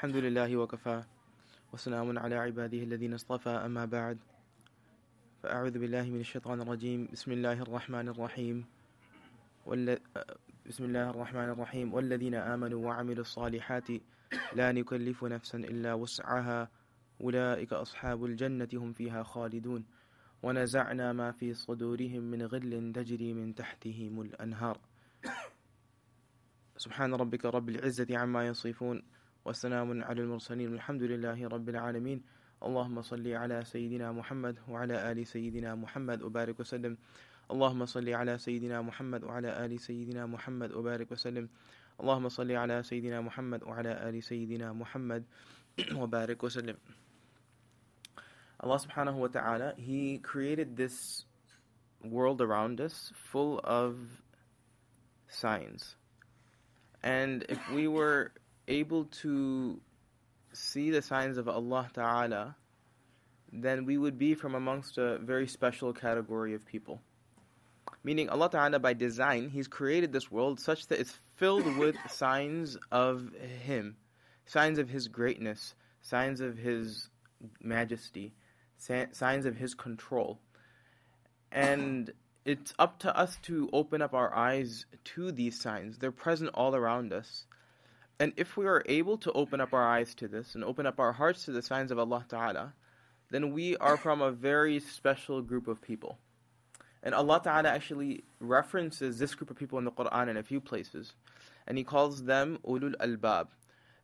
الحمد لله وكفى وسلام على عباده الذين اصطفى أما بعد. فأعوذ بالله من الشيطان الرجيم. بسم الله الرحمن الرحيم. والل... بسم الله الرحمن الرحيم. والذين آمنوا وعملوا الصالحات لا نكلف نفسا إلا وسعها. أولئك أصحاب الجنة هم فيها خالدون. ونزعنا ما في صدورهم من غل تجري من تحتهم الأنهار. سبحان ربك رب العزة عما يصفون. وسلام على المرسلين والحمد لله رب العالمين. اللهم صل على سيدنا محمد وعلى آل سيدنا محمد وبارك وسلم. اللهم صل على سيدنا محمد وعلى آل سيدنا محمد وبارك وسلم. اللهم صل على سيدنا محمد وعلى آل سيدنا محمد وبارك وسلم. Allah subhanahu wa ta'ala, He created this world around us full of signs. And if we were able to see the signs of Allah Ta'ala, then we would be from amongst a very special category of people. Meaning, Allah Ta'ala, by design, He's created this world such that it's filled with signs of Him, signs of His greatness, signs of His majesty, signs of His control. And it's up to us to open up our eyes to these signs. They're present all around us. And if we are able to open up our eyes to this and open up our hearts to the signs of Allah Ta'ala, then we are from a very special group of people. And Allah Ta'ala actually references this group of people in the Quran in a few places. And He calls them ulul albab,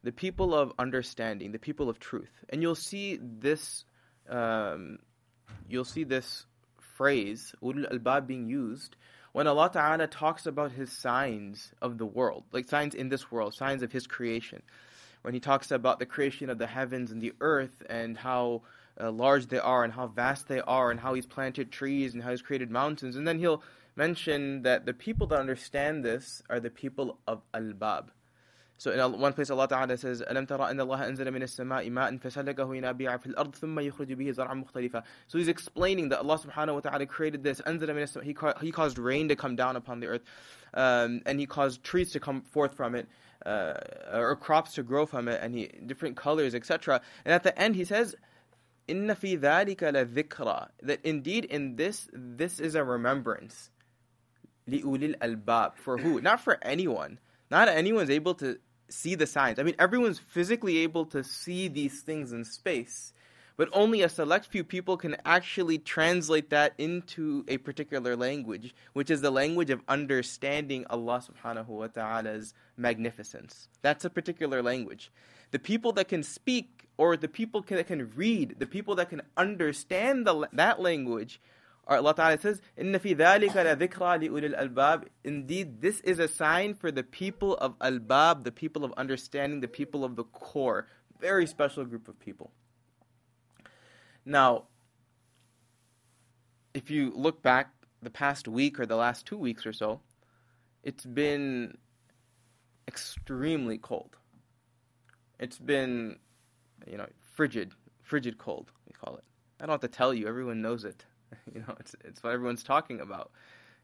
the people of understanding, the people of truth. And you'll see this, um, you'll see this phrase, ulul albab, being used when Allah Ta'ala talks about His signs of the world, like signs in this world, signs of His creation. When He talks about the creation of the heavens and the earth and how uh, large they are and how vast they are and how He's planted trees and how He's created mountains. And then He'll mention that the people that understand this are the people of Albab. So in one place Allah Ta'ala says, أَلَمْ تَرَى أَنَّ اللَّهَ أَنزَلَ مِنَ السَّمَاءِ مَاءً فَسَلَكَهُ يَنَابِيعَ فِي الْأَرْضِ ثُمَّ يُخْرِجُ بِهِ زَرْعًا مُخْتَلِفًا So he's explaining that Allah Subhanahu Wa Ta'ala created this, أَنزَلَ مِنَ السَّمَاءِ he, ca- he caused rain to come down upon the earth, um, and He caused trees to come forth from it, uh, or crops to grow from it, and he, different colors, etc. And at the end He says, إِنَّ فِي ذَلِكَ لَذِكْرًا That indeed in this, this is a remembrance. لِأُولِي الْأَلْبَابِ For who? Not for anyone. Not anyone's able to see the signs. I mean, everyone's physically able to see these things in space, but only a select few people can actually translate that into a particular language, which is the language of understanding Allah subhanahu wa ta'ala's magnificence. That's a particular language. The people that can speak or the people that can read, the people that can understand the, that language Allah Ta'ala says, إِنَّ فِي ذَلِكَ لَذِكْرَى لِأُولِي الْأَلْبَابِ Indeed, this is a sign for the people of albab, the people of understanding, the people of the core. Very special group of people. Now, if you look back the past week or the last two weeks or so, it's been extremely cold. It's been, you know, frigid, frigid cold, we call it. I don't have to tell you, everyone knows it. You know, it's it's what everyone's talking about.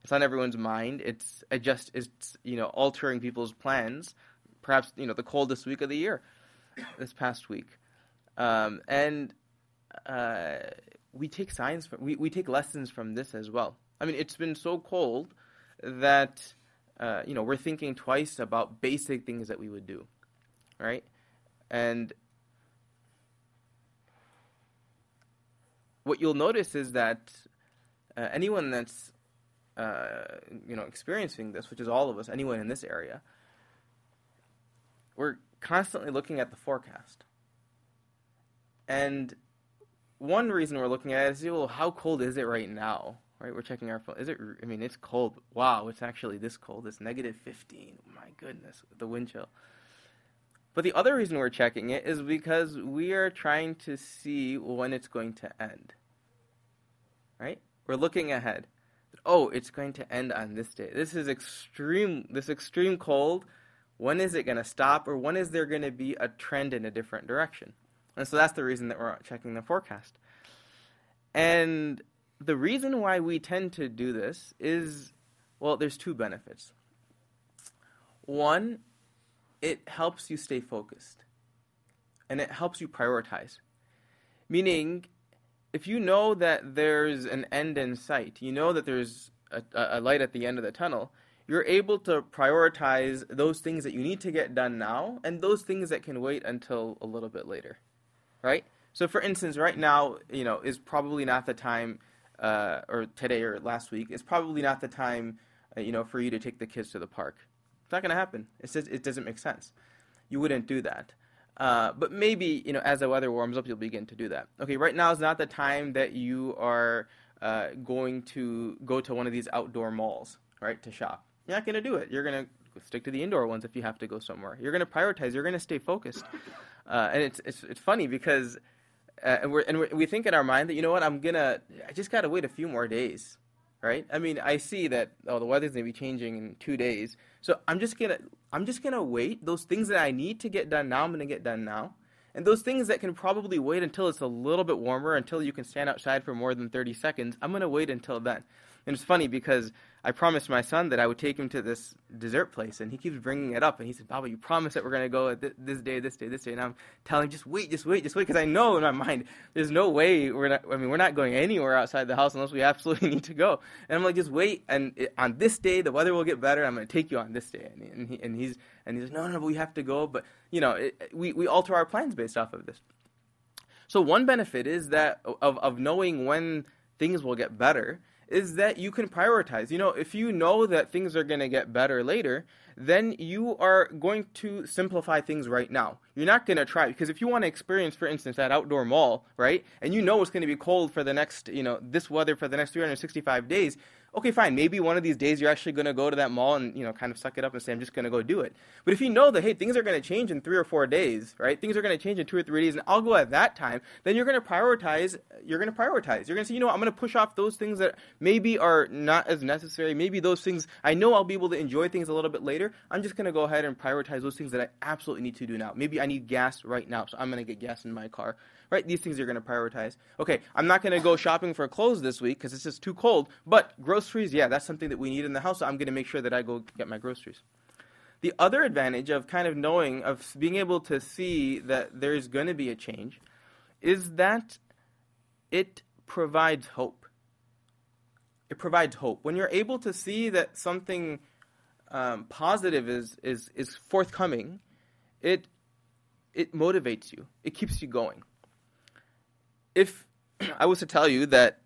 It's on everyone's mind. It's it just it's you know altering people's plans. Perhaps you know the coldest week of the year, this past week, um, and uh, we take signs from we, we take lessons from this as well. I mean, it's been so cold that uh, you know we're thinking twice about basic things that we would do, right? And what you'll notice is that uh, anyone that's uh, you know experiencing this, which is all of us, anyone in this area, we're constantly looking at the forecast. And one reason we're looking at it is, well, how cold is it right now? Right, we're checking our phone. Is it? I mean, it's cold. Wow, it's actually this cold. It's negative 15. My goodness, the wind chill. But the other reason we're checking it is because we are trying to see when it's going to end. Right? We're looking ahead. Oh, it's going to end on this day. This is extreme this extreme cold. When is it going to stop or when is there going to be a trend in a different direction? And so that's the reason that we're checking the forecast. And the reason why we tend to do this is well, there's two benefits. One it helps you stay focused. and it helps you prioritize. Meaning, if you know that there's an end in sight, you know that there's a, a light at the end of the tunnel, you're able to prioritize those things that you need to get done now and those things that can wait until a little bit later, right? So, for instance, right now, you know, is probably not the time, uh, or today or last week, is probably not the time, uh, you know, for you to take the kids to the park. It's not going to happen. It's just, it doesn't make sense. You wouldn't do that. Uh, but maybe, you know, as the weather warms up, you'll begin to do that. Okay, right now is not the time that you are uh, going to go to one of these outdoor malls, right, to shop. You're not going to do it. You're going to stick to the indoor ones if you have to go somewhere. You're going to prioritize. You're going to stay focused. Uh, and it's, it's, it's funny because uh, and, we're, and we're, we think in our mind that, you know what, I'm going to, I just got to wait a few more days, right? I mean, I see that, oh, the weather's going to be changing in two days. So I'm just to, I'm just to wait. Those things that I need to get done now, I'm to get done now. And those things that can probably wait until it's a little bit warmer, until you can stand outside for more than 30 seconds, I'm to wait until then. And it's funny because I promised my son that I would take him to this dessert place, and he keeps bringing it up. And he said, "Baba, you promised that we're going to go th- this day, this day, this day." And I'm telling him, "Just wait, just wait, just wait," because I know in my mind there's no way we're not. I mean, we're not going anywhere outside the house unless we absolutely need to go. And I'm like, "Just wait, and it, on this day the weather will get better. I'm going to take you on this day." And, and, he, and he's and he's "No, no, no, we have to go." But you know, it, we we alter our plans based off of this. So one benefit is that of of knowing when things will get better is that you can prioritize. You know, if you know that things are going to get better later, then you are going to simplify things right now. You're not going to try because if you want to experience, for instance, that outdoor mall, right, and you know it's going to be cold for the next, you know, this weather for the next 365 days, okay, fine, maybe one of these days you're actually going to go to that mall and, you know, kind of suck it up and say, I'm just going to go do it. But if you know that, hey, things are going to change in three or four days, right? Things are going to change in two or three days and I'll go at that time, then you're going to prioritize, you're going to prioritize. You're going to say, you know I'm going to push off those things that maybe are not as necessary. Maybe those things, I know I'll be able to enjoy things a little bit later. I'm just going to go ahead and prioritize those things that I absolutely need to do now. Maybe I need gas right now, so I'm going to get gas in my car right? These things you're going to prioritize. Okay, I'm not going to go shopping for clothes this week because it's just too cold. But groceries, yeah, that's something that we need in the house. So I'm going to make sure that I go get my groceries. The other advantage of kind of knowing, of being able to see that there's going to be a change, is that it provides hope. It provides hope. When you're able to see that something um, positive is, is, is forthcoming, it, it motivates you, it keeps you going if I was to tell you that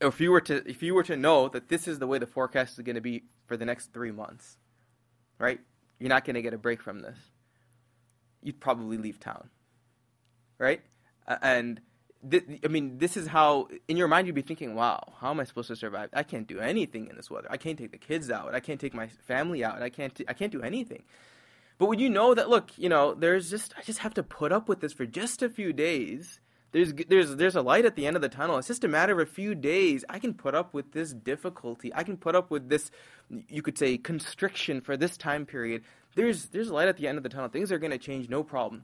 if you were to if you were to know that this is the way the forecast is going to be for the next 3 months, right? You're not going to get a break from this. You'd probably leave town. Right? and th- I mean, this is how in your mind you'd be thinking, "Wow, how am I supposed to survive? I can't do anything in this weather. I can't take the kids out. I can't take my family out. I can't t- I can't do anything." But when you know that, look, you know, there's just I just have to put up with this for just a few days. There's there's there's a light at the end of the tunnel. It's just a matter of a few days. I can put up with this difficulty. I can put up with this, you could say, constriction for this time period. There's there's a light at the end of the tunnel. Things are going to change, no problem.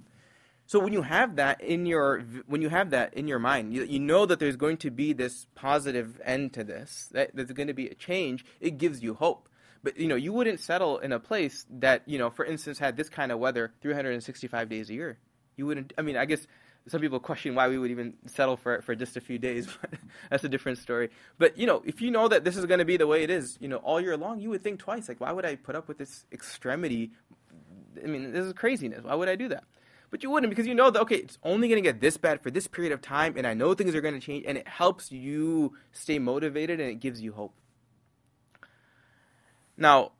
So when you have that in your when you have that in your mind, you, you know that there's going to be this positive end to this. That there's going to be a change. It gives you hope. But you know, you wouldn't settle in a place that you know, for instance, had this kind of weather 365 days a year. You wouldn't. I mean, I guess some people question why we would even settle for for just a few days, but that's a different story. But you know, if you know that this is going to be the way it is, you know, all year long, you would think twice. Like, why would I put up with this extremity? I mean, this is craziness. Why would I do that? But you wouldn't because you know that okay, it's only going to get this bad for this period of time, and I know things are going to change, and it helps you stay motivated and it gives you hope. Now,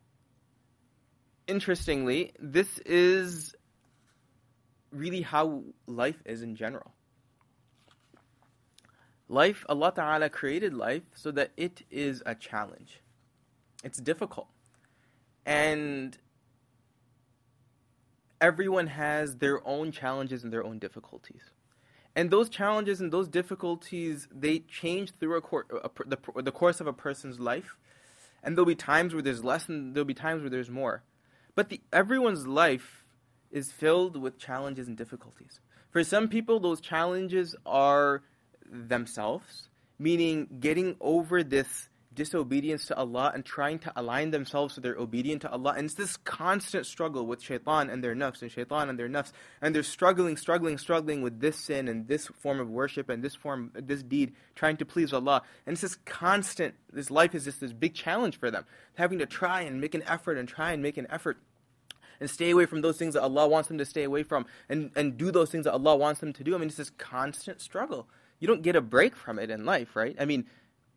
interestingly, this is really how life is in general. Life, Allah Ta'ala created life so that it is a challenge. It's difficult. And everyone has their own challenges and their own difficulties. And those challenges and those difficulties, they change through a cor- a, the, the course of a person's life and there'll be times where there's less and there'll be times where there's more. But the, everyone's life is filled with challenges and difficulties. For some people, those challenges are themselves, meaning getting over this disobedience to Allah and trying to align themselves so they're obedient to Allah. And it's this constant struggle with shaitan and their nafs and shaitan and their nafs. And they're struggling, struggling, struggling with this sin and this form of worship and this form, this deed, trying to please Allah. And it's this constant, this life is just this big challenge for them. Having to try and make an effort and try and make an effort and stay away from those things that Allah wants them to stay away from and, and do those things that Allah wants them to do. I mean, it's this constant struggle. You don't get a break from it in life, right? I mean,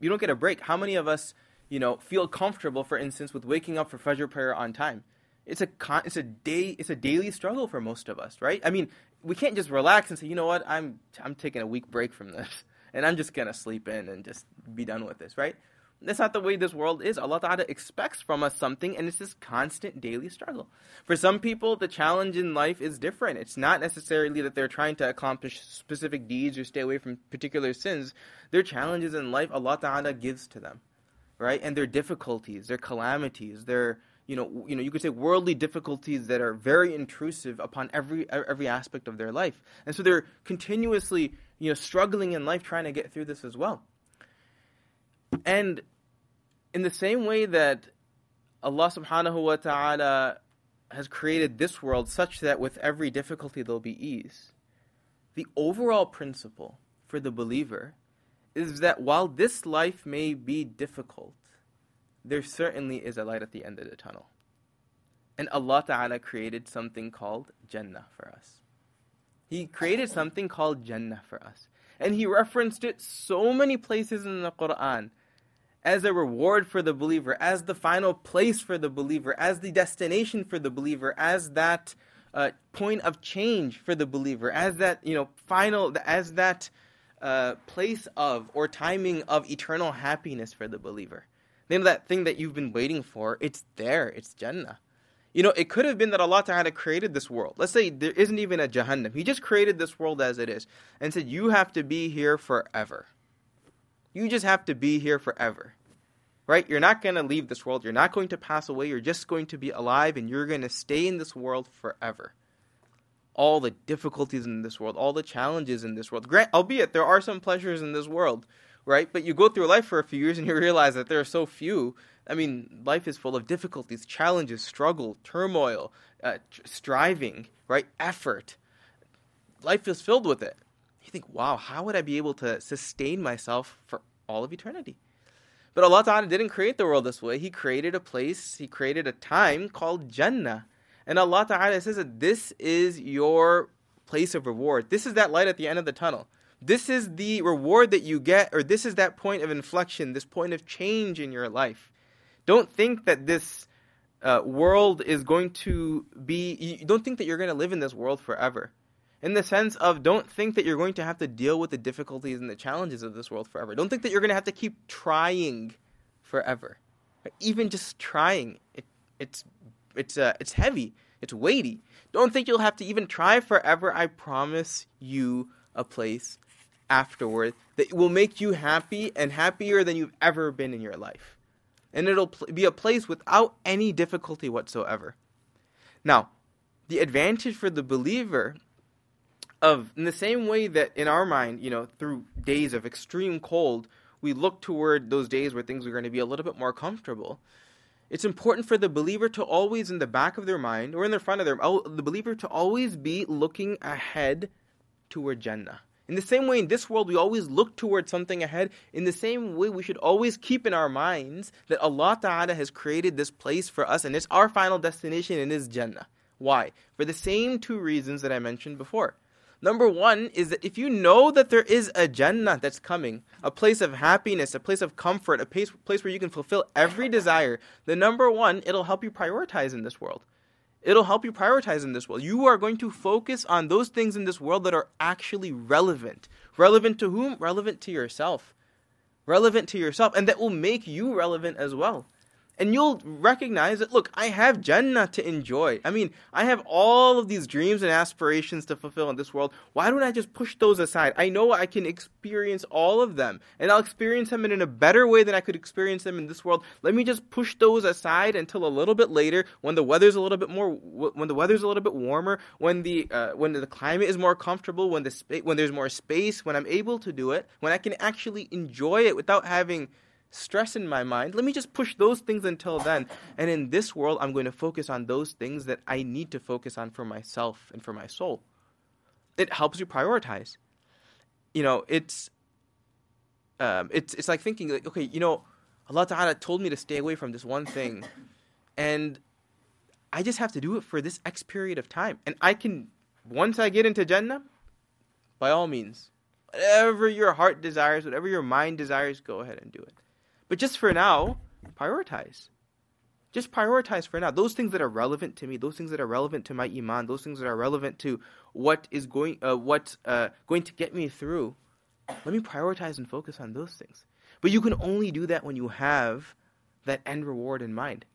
you don't get a break. How many of us, you know, feel comfortable, for instance, with waking up for Fajr prayer on time? It's a con- it's a day it's a daily struggle for most of us, right? I mean, we can't just relax and say, you know what, I'm I'm taking a week break from this, and I'm just gonna sleep in and just be done with this, right? That's not the way this world is. Allah Ta'ala expects from us something, and it's this constant daily struggle. For some people, the challenge in life is different. It's not necessarily that they're trying to accomplish specific deeds or stay away from particular sins. Their challenges in life, Allah Ta'ala gives to them, right? And their difficulties, their calamities, their you know, you know, you could say worldly difficulties that are very intrusive upon every every aspect of their life, and so they're continuously, you know, struggling in life trying to get through this as well. And in the same way that Allah subhanahu wa ta'ala has created this world such that with every difficulty there'll be ease, the overall principle for the believer is that while this life may be difficult, there certainly is a light at the end of the tunnel. And Allah Ta'ala created something called Jannah for us. He created something called Jannah for us. And He referenced it so many places in the Quran as a reward for the believer, as the final place for the believer, as the destination for the believer, as that uh, point of change for the believer, as that you know final, as that uh, place of or timing of eternal happiness for the believer. Then that thing that you've been waiting for, it's there. It's Jannah. You know, it could have been that Allah Ta'ala created this world. Let's say there isn't even a Jahannam. He just created this world as it is and said, You have to be here forever. You just have to be here forever right? You're not going to leave this world. You're not going to pass away. You're just going to be alive and you're going to stay in this world forever. All the difficulties in this world, all the challenges in this world. Grant, albeit there are some pleasures in this world, right? But you go through life for a few years and you realize that there are so few. I mean, life is full of difficulties, challenges, struggle, turmoil, uh, striving, right? Effort. Life is filled with it. You think, wow, how would I be able to sustain myself for all of eternity? But Allah Ta'ala didn't create the world this way. He created a place, He created a time called Jannah. And Allah Ta'ala says that this is your place of reward. This is that light at the end of the tunnel. This is the reward that you get, or this is that point of inflection, this point of change in your life. Don't think that this uh, world is going to be, you don't think that you're going to live in this world forever in the sense of don't think that you're going to have to deal with the difficulties and the challenges of this world forever. Don't think that you're going to have to keep trying forever. Even just trying, it, it's it's uh, it's heavy, it's weighty. Don't think you'll have to even try forever. I promise you a place afterward that will make you happy and happier than you've ever been in your life. And it'll pl- be a place without any difficulty whatsoever. Now, the advantage for the believer of in the same way that in our mind, you know, through days of extreme cold, we look toward those days where things are going to be a little bit more comfortable. It's important for the believer to always, in the back of their mind or in the front of their, oh, the believer to always be looking ahead toward Jannah. In the same way, in this world, we always look toward something ahead. In the same way, we should always keep in our minds that Allah Ta'ala has created this place for us and it's our final destination and is Jannah. Why? For the same two reasons that I mentioned before. Number one is that if you know that there is a Jannah that's coming, a place of happiness, a place of comfort, a place, place where you can fulfill every desire, the number one, it'll help you prioritize in this world. It'll help you prioritize in this world. You are going to focus on those things in this world that are actually relevant. Relevant to whom? Relevant to yourself. Relevant to yourself. And that will make you relevant as well and you'll recognize that look i have jannah to enjoy. I mean i have all of these dreams and aspirations to fulfill in this world. Why don't i just push those aside? I know i can experience all of them and i'll experience them in a better way than i could experience them in this world. Let me just push those aside until a little bit later when the weather's a little bit more when the weather's a little bit warmer when the uh, when the climate is more comfortable when the spa- when there's more space when i'm able to do it when i can actually enjoy it without having stress in my mind. Let me just push those things until then. And in this world, I'm going to focus on those things that I need to focus on for myself and for my soul. It helps you prioritize. You know, it's um, it's it's like thinking like, okay, you know, Allah Ta'ala told me to stay away from this one thing, and I just have to do it for this X period of time, and I can once I get into Jannah, by all means, whatever your heart desires, whatever your mind desires, go ahead and do it. But just for now, prioritize. Just prioritize for now. Those things that are relevant to me, those things that are relevant to my iman, those things that are relevant to what is going, uh, what uh, going to get me through. Let me prioritize and focus on those things. But you can only do that when you have that end reward in mind.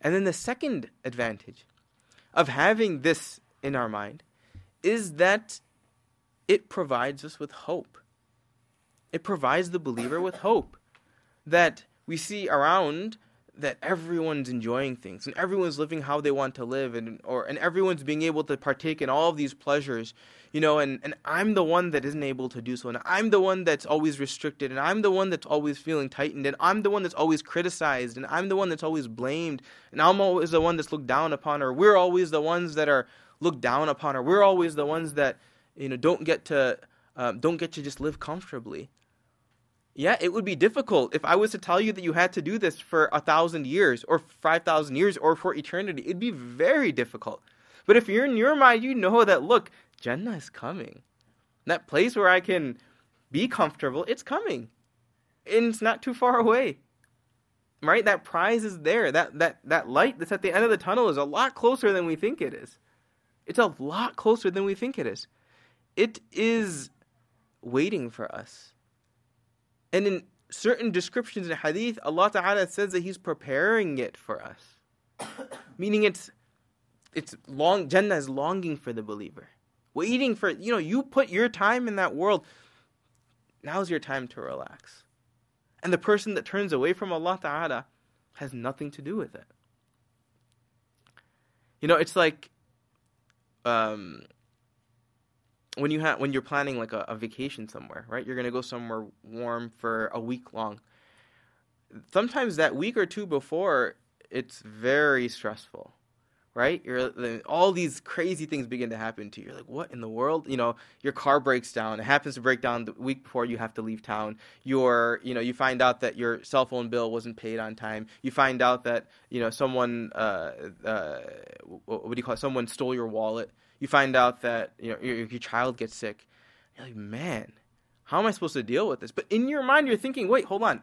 And then the second advantage of having this in our mind is that it provides us with hope. It provides the believer with hope that we see around that everyone's enjoying things and everyone's living how they want to live and or and everyone's being able to partake in all of these pleasures you know and and I'm the one that isn't able to do so. And I'm the one that's always restricted and I'm the one that's always feeling tightened and I'm the one that's always criticized and I'm the one that's always blamed and I'm always the one that's looked down upon or we're always the ones that are looked down upon or we're always the ones that you know don't get to um, don't get to just live comfortably yeah, it would be difficult if I was to tell you that you had to do this for a thousand years or 5,000 years or for eternity. It'd be very difficult. But if you're in your mind, you know that, look, Jannah is coming. That place where I can be comfortable, it's coming. And it's not too far away. Right? That prize is there. That, that, that light that's at the end of the tunnel is a lot closer than we think it is. It's a lot closer than we think it is. It is waiting for us. And in certain descriptions in hadith, Allah Ta'ala says that He's preparing it for us. Meaning it's it's long Jannah is longing for the believer. Waiting for you know, you put your time in that world. Now's your time to relax. And the person that turns away from Allah Ta'ala has nothing to do with it. You know, it's like um when you have when you're planning like a, a vacation somewhere, right? You're gonna go somewhere warm for a week long. Sometimes that week or two before, it's very stressful, right? You're all these crazy things begin to happen to you. You're like, what in the world? You know, your car breaks down. It happens to break down the week before you have to leave town. Your, you know, you find out that your cell phone bill wasn't paid on time. You find out that you know someone, uh, uh, what do you call it? Someone stole your wallet you find out that you know your, your child gets sick. You're like, man, how am I supposed to deal with this? But in your mind, you're thinking, wait, hold on.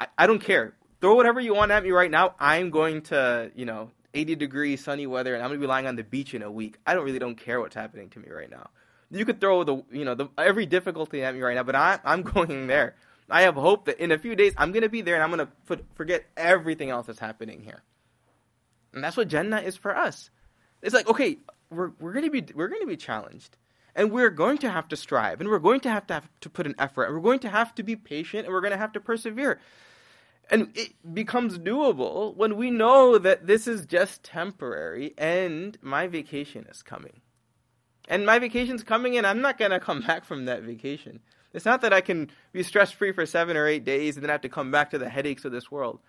I, I don't care. Throw whatever you want at me right now. I'm going to, you know, 80 degree sunny weather, and I'm gonna be lying on the beach in a week. I don't really don't care what's happening to me right now. You could throw the, you know, the, every difficulty at me right now, but I, I'm going there. I have hope that in a few days I'm gonna be there, and I'm gonna put, forget everything else that's happening here. And that's what Jannah is for us. It's like, okay, we're we're going to be we're going to be challenged. And we're going to have to strive and we're going to have to have to put an effort and we're going to have to be patient and we're going to have to persevere. And it becomes doable when we know that this is just temporary and my vacation is coming. And my vacation's coming and i'm not going to come back from that vacation. It's not that i can be stress free for seven or eight days and then have to come back to the headaches of this world.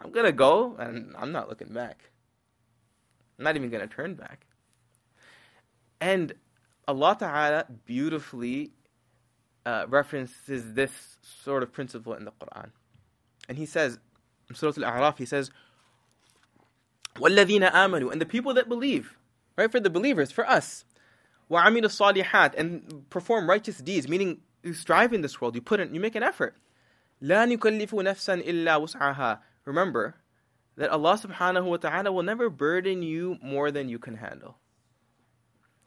I'm going to go and i'm not looking back. I'm not even going to turn back and Allah Ta'ala beautifully uh, references this sort of principle in the Quran. And He says, in Surah Al-A'raf, He says, وَالَّذِينَ آمَنُوا And the people that believe, right, for the believers, for us, وَعَمِلُوا الصَّالِحَاتِ And perform righteous deeds, meaning you strive in this world, you put in, you make an effort. لَا نُكَلِّفُ نَفْسًا إِلَّا وُسْعَهَا Remember that Allah subhanahu wa ta'ala will never burden you more than you can handle.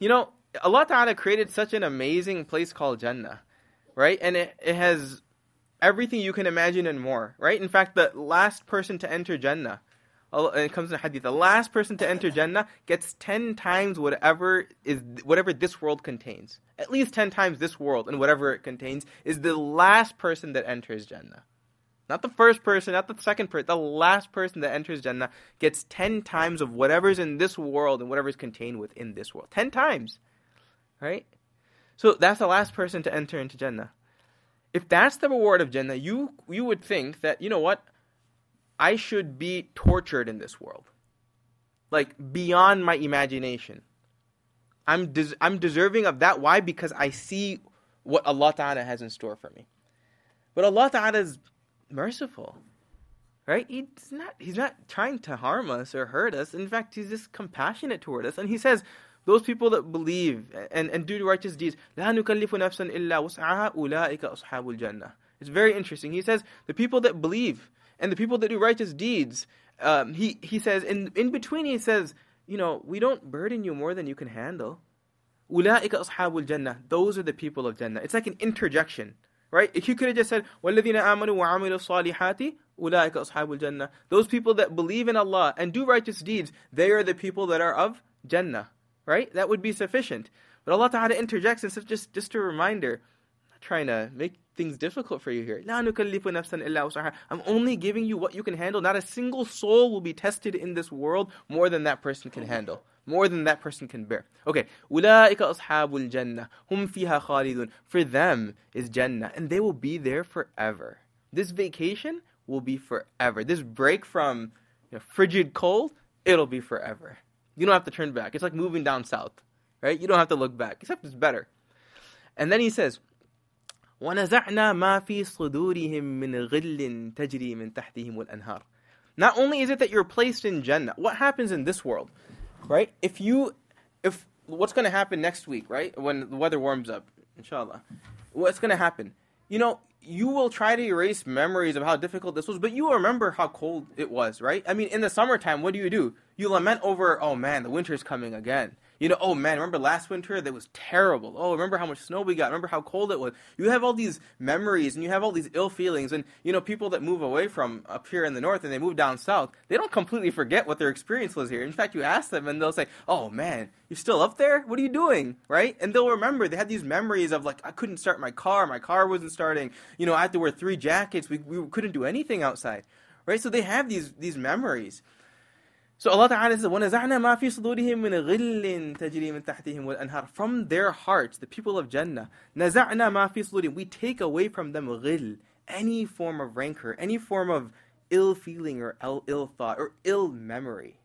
You know, Allah Ta'ala created such an amazing place called Jannah, right? And it, it has everything you can imagine and more, right? In fact, the last person to enter Jannah, it comes in hadith, the last person to enter Jannah gets 10 times whatever is whatever this world contains. At least 10 times this world and whatever it contains is the last person that enters Jannah. Not the first person, not the second person, the last person that enters Jannah gets 10 times of whatever's in this world and whatever's contained within this world. 10 times. Right? So that's the last person to enter into Jannah. if that's the reward of Jannah, you you would think that you know what, I should be tortured in this world, like beyond my imagination. I'm des- I'm deserving of that. Why? Because I see what Allah Taala has in store for me. But Allah Taala is merciful, right? He's not He's not trying to harm us or hurt us. In fact, He's just compassionate toward us, and He says. Those people that believe and, and do righteous deeds, لا نكلف نفسا إلا وسعها أولئك أصحاب الجنة. It's very interesting. He says the people that believe and the people that do righteous deeds. Um, he he says in in between he says you know, we don't burden you more than you can handle. أولئك أصحاب الجنة. Those are the people of Jannah. It's like an interjection, right? If you could have just said والذين آمنوا وعملوا الصالحات أولئك أصحاب الجنة. Those people that believe in Allah and do righteous deeds, they are the people that are of Jannah, right? That would be sufficient. But Allah Ta'ala interjects and says just just a reminder. I'm not trying to make things difficult for you here. I'm only giving you what you can handle. Not a single soul will be tested in this world more than that person can handle. More than that person can bear. Okay. أُولَٰئِكَ أَصْحَابُ الْجَنَّةِ هُمْ فِيهَا خَالِدُونَ For them is Jannah, and they will be there forever. This vacation will be forever. This break from you know, frigid cold, it'll be forever. You don't have to turn back. It's like moving down south, right? You don't have to look back, except it's better. And then he says, وَنَزَعْنَا مَا فِي صُدُورِهِم مِّنْ غِلٍّ تَجْرِي مِنْ تَحْتِهِمُ الْأَنْهَارُ Not only is it that you're placed in Jannah, what happens in this world, right? If you, if, what's going to happen next week, right? When the weather warms up, inshallah. What's going to happen? You know, you will try to erase memories of how difficult this was, but you remember how cold it was, right? I mean, in the summertime, what do you do? You lament over, oh man, the winter's coming again. You know, oh man, remember last winter that was terrible. Oh, remember how much snow we got. Remember how cold it was. You have all these memories and you have all these ill feelings. And you know, people that move away from up here in the north and they move down south, they don't completely forget what their experience was here. In fact, you ask them and they'll say, "Oh man, you're still up there? What are you doing?" Right? And they'll remember they had these memories of like, I couldn't start my car. My car wasn't starting. You know, I had to wear three jackets. We we couldn't do anything outside. Right? So they have these these memories. So Allah Ta'ala says, وَنَزَعْنَا مَا فِي صُدُورِهِم مِّنْ غِلٍّ تَجْرِي مِنْ تَحْتِهِمْ وَالْأَنْهَارِ From their hearts, the people of Jannah, نَزَعْنَا مَا فِي صُدُورِهِم We take away from them غِل, any form of rancor, any form of ill feeling or ill, Ill thought or ill memory.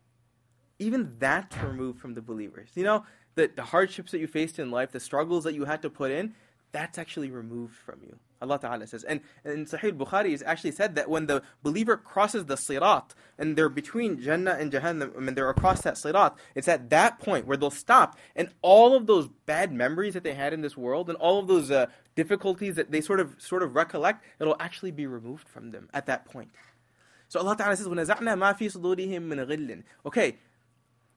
Even that's removed from the believers. You know, the, the hardships that you faced in life, the struggles that you had to put in, that's actually removed from you. Allah Ta'ala says. And, in Sahih Bukhari is actually said that when the believer crosses the sirat and they're between Jannah and Jahannam and they're across that sirat, it's at that point where they'll stop and all of those bad memories that they had in this world and all of those uh, difficulties that they sort of sort of recollect, it'll actually be removed from them at that point. So Allah Ta'ala says, وَنَزَعْنَا مَا فِي صُدُورِهِم مِّنْ غِلٍّ Okay,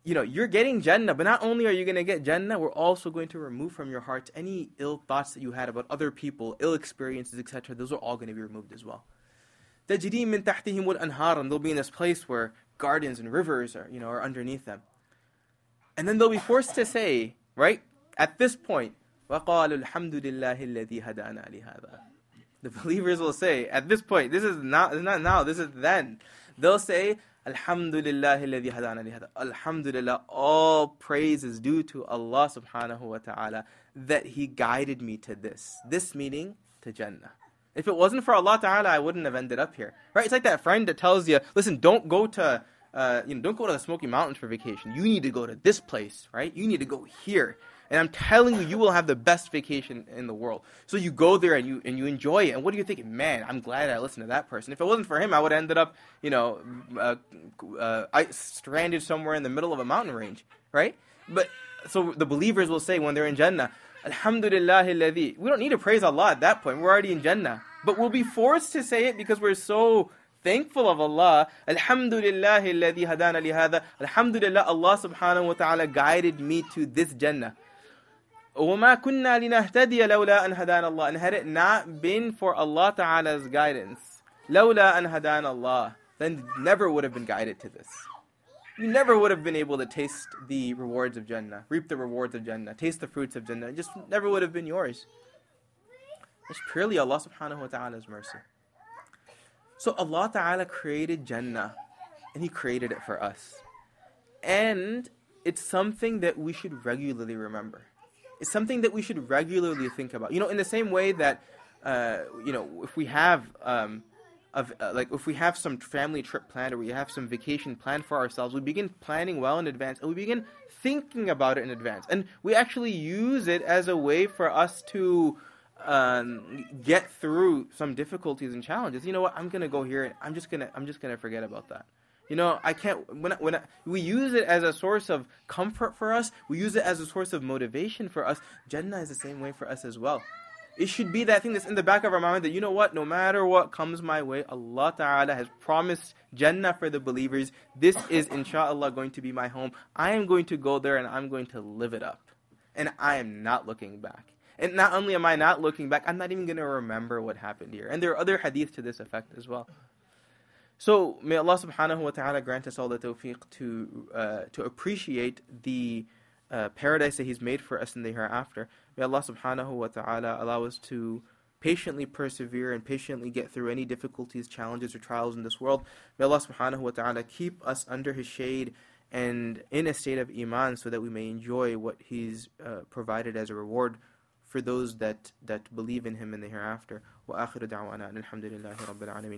you know, you're getting Jannah, but not only are you going to get Jannah, we're also going to remove from your heart any ill thoughts that you had about other people, ill experiences, etc. Those are all going to be removed as well. تَجْرِي مِن تَحْتِهِمُ الْأَنْهَارُ And they'll be in this place where gardens and rivers are, you know, are underneath them. And then they'll be forced to say, right, at this point, وَقَالُوا الْحَمْدُ لِلَّهِ الَّذِي هَدَانَا لِهَذَا The believers will say, at this point, this is not, not now, this is then. They'll say, Alhamdulillah alladhi hadana. Alhamdulillah, all praise is due to Allah subhanahu wa ta'ala that He guided me to this. This meaning to Jannah. If it wasn't for Allah ta'ala, I wouldn't have ended up here. Right? It's like that friend that tells you, listen, don't go to uh, you know, don't go to the Smoky Mountains for vacation. You need to go to this place, right? You need to go here. And I'm telling you, you will have the best vacation in the world. So you go there and you and you enjoy it. And what are you thinking? Man, I'm glad I listened to that person. If it wasn't for him, I would have ended up, you know, uh, uh, stranded somewhere in the middle of a mountain range, right? But so the believers will say when they're in Jannah, Alhamdulillah We don't need to praise Allah at that point. We're already in Jannah. But we'll be forced to say it because we're so thankful of Allah. Alhamdulillah alladhi hadana lihada. Alhamdulillah, Allah subhanahu wa ta'ala guided me to this Jannah. وما كنا لنهتدي لولا أن هدانا الله and had it not been for Allah Ta'ala's guidance لولا أن هدانا الله then never would have been guided to this you never would have been able to taste the rewards of Jannah reap the rewards of Jannah taste the fruits of Jannah it just never would have been yours it's purely Allah Subhanahu Wa Ta'ala's mercy so Allah Ta'ala created Jannah and He created it for us. And it's something that we should regularly remember. It's something that we should regularly think about. You know, in the same way that uh, you know, if we have um, of uh, like if we have some family trip planned or we have some vacation planned for ourselves, we begin planning well in advance and we begin thinking about it in advance, and we actually use it as a way for us to um, get through some difficulties and challenges. You know what? I'm gonna go here. And I'm just gonna I'm just gonna forget about that. You know, I can't. When I, when I, we use it as a source of comfort for us, we use it as a source of motivation for us. Jannah is the same way for us as well. It should be that thing that's in the back of our mind that you know what, no matter what comes my way, Allah Ta'ala has promised Jannah for the believers. This is inshallah going to be my home. I am going to go there and I'm going to live it up. And I am not looking back. And not only am I not looking back, I'm not even going to remember what happened here. And there are other hadiths to this effect as well. So may Allah subhanahu wa ta'ala grant us all the tawfiq to, uh, to appreciate the uh, paradise that He's made for us in the hereafter. May Allah subhanahu wa ta'ala allow us to patiently persevere and patiently get through any difficulties, challenges, or trials in this world. May Allah subhanahu wa ta'ala keep us under His shade and in a state of iman so that we may enjoy what He's uh, provided as a reward for those that, that believe in Him in the hereafter. وآخر دعوانا الحمد لله رب العالمين